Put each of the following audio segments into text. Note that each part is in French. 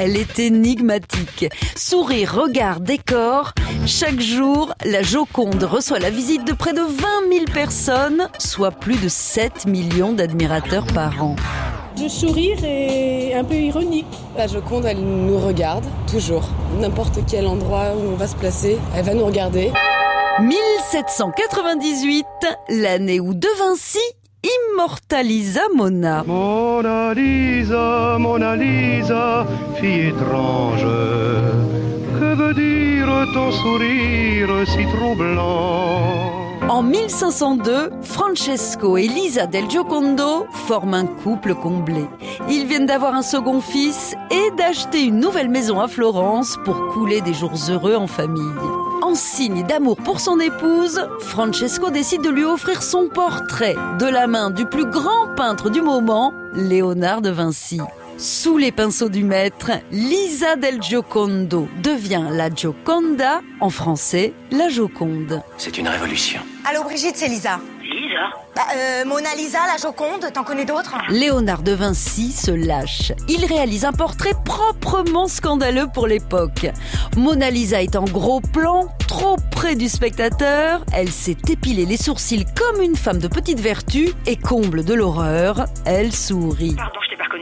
Elle est énigmatique. Sourire, regard, décor. Chaque jour, la Joconde reçoit la visite de près de 20 000 personnes, soit plus de 7 millions d'admirateurs par an. Le sourire est un peu ironique. La Joconde, elle nous regarde, toujours. N'importe quel endroit où on va se placer, elle va nous regarder. 1798, l'année où De Vinci immortalisa Mona. Mona Lisa, Mona Lisa, fille étrange, que veut dire ton sourire si troublant? En 1502, Francesco et Lisa del Giocondo forment un couple comblé. Ils viennent d'avoir un second fils et d'acheter une nouvelle maison à Florence pour couler des jours heureux en famille. En signe d'amour pour son épouse, Francesco décide de lui offrir son portrait de la main du plus grand peintre du moment, Léonard de Vinci. Sous les pinceaux du maître, Lisa del Giocondo devient la Gioconda, en français, la Joconde. C'est une révolution. Allô Brigitte, c'est Lisa. Lisa bah, euh, Mona Lisa, la Joconde, t'en connais d'autres? Léonard de Vinci se lâche. Il réalise un portrait proprement scandaleux pour l'époque. Mona Lisa est en gros plan, trop près du spectateur. Elle s'est épilée les sourcils comme une femme de petite vertu et comble de l'horreur, elle sourit. Pardon,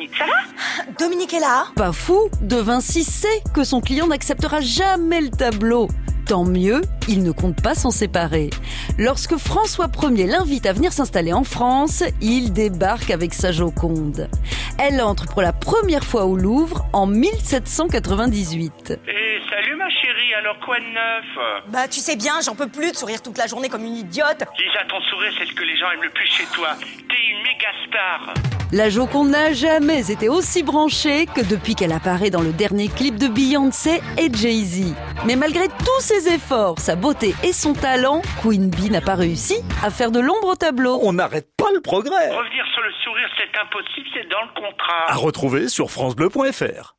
reconnu. Ça va? Dominique est là Pas fou, De Vinci sait que son client n'acceptera jamais le tableau. Tant mieux, il ne compte pas s'en séparer. Lorsque François Ier l'invite à venir s'installer en France, il débarque avec sa Joconde. Elle entre pour la première fois au Louvre en 1798. Eh, salut ma chérie, alors quoi de neuf? Bah tu sais bien, j'en peux plus de sourire toute la journée comme une idiote. Lisa, ton sourire, c'est ce que les gens aiment le plus chez toi. T'es La Joconde n'a jamais été aussi branchée que depuis qu'elle apparaît dans le dernier clip de Beyoncé et Jay-Z. Mais malgré tous ses efforts, sa beauté et son talent, Queen Bee n'a pas réussi à faire de l'ombre au tableau. On n'arrête pas le progrès. Revenir sur le sourire, c'est impossible, c'est dans le contrat. À retrouver sur francebleu.fr.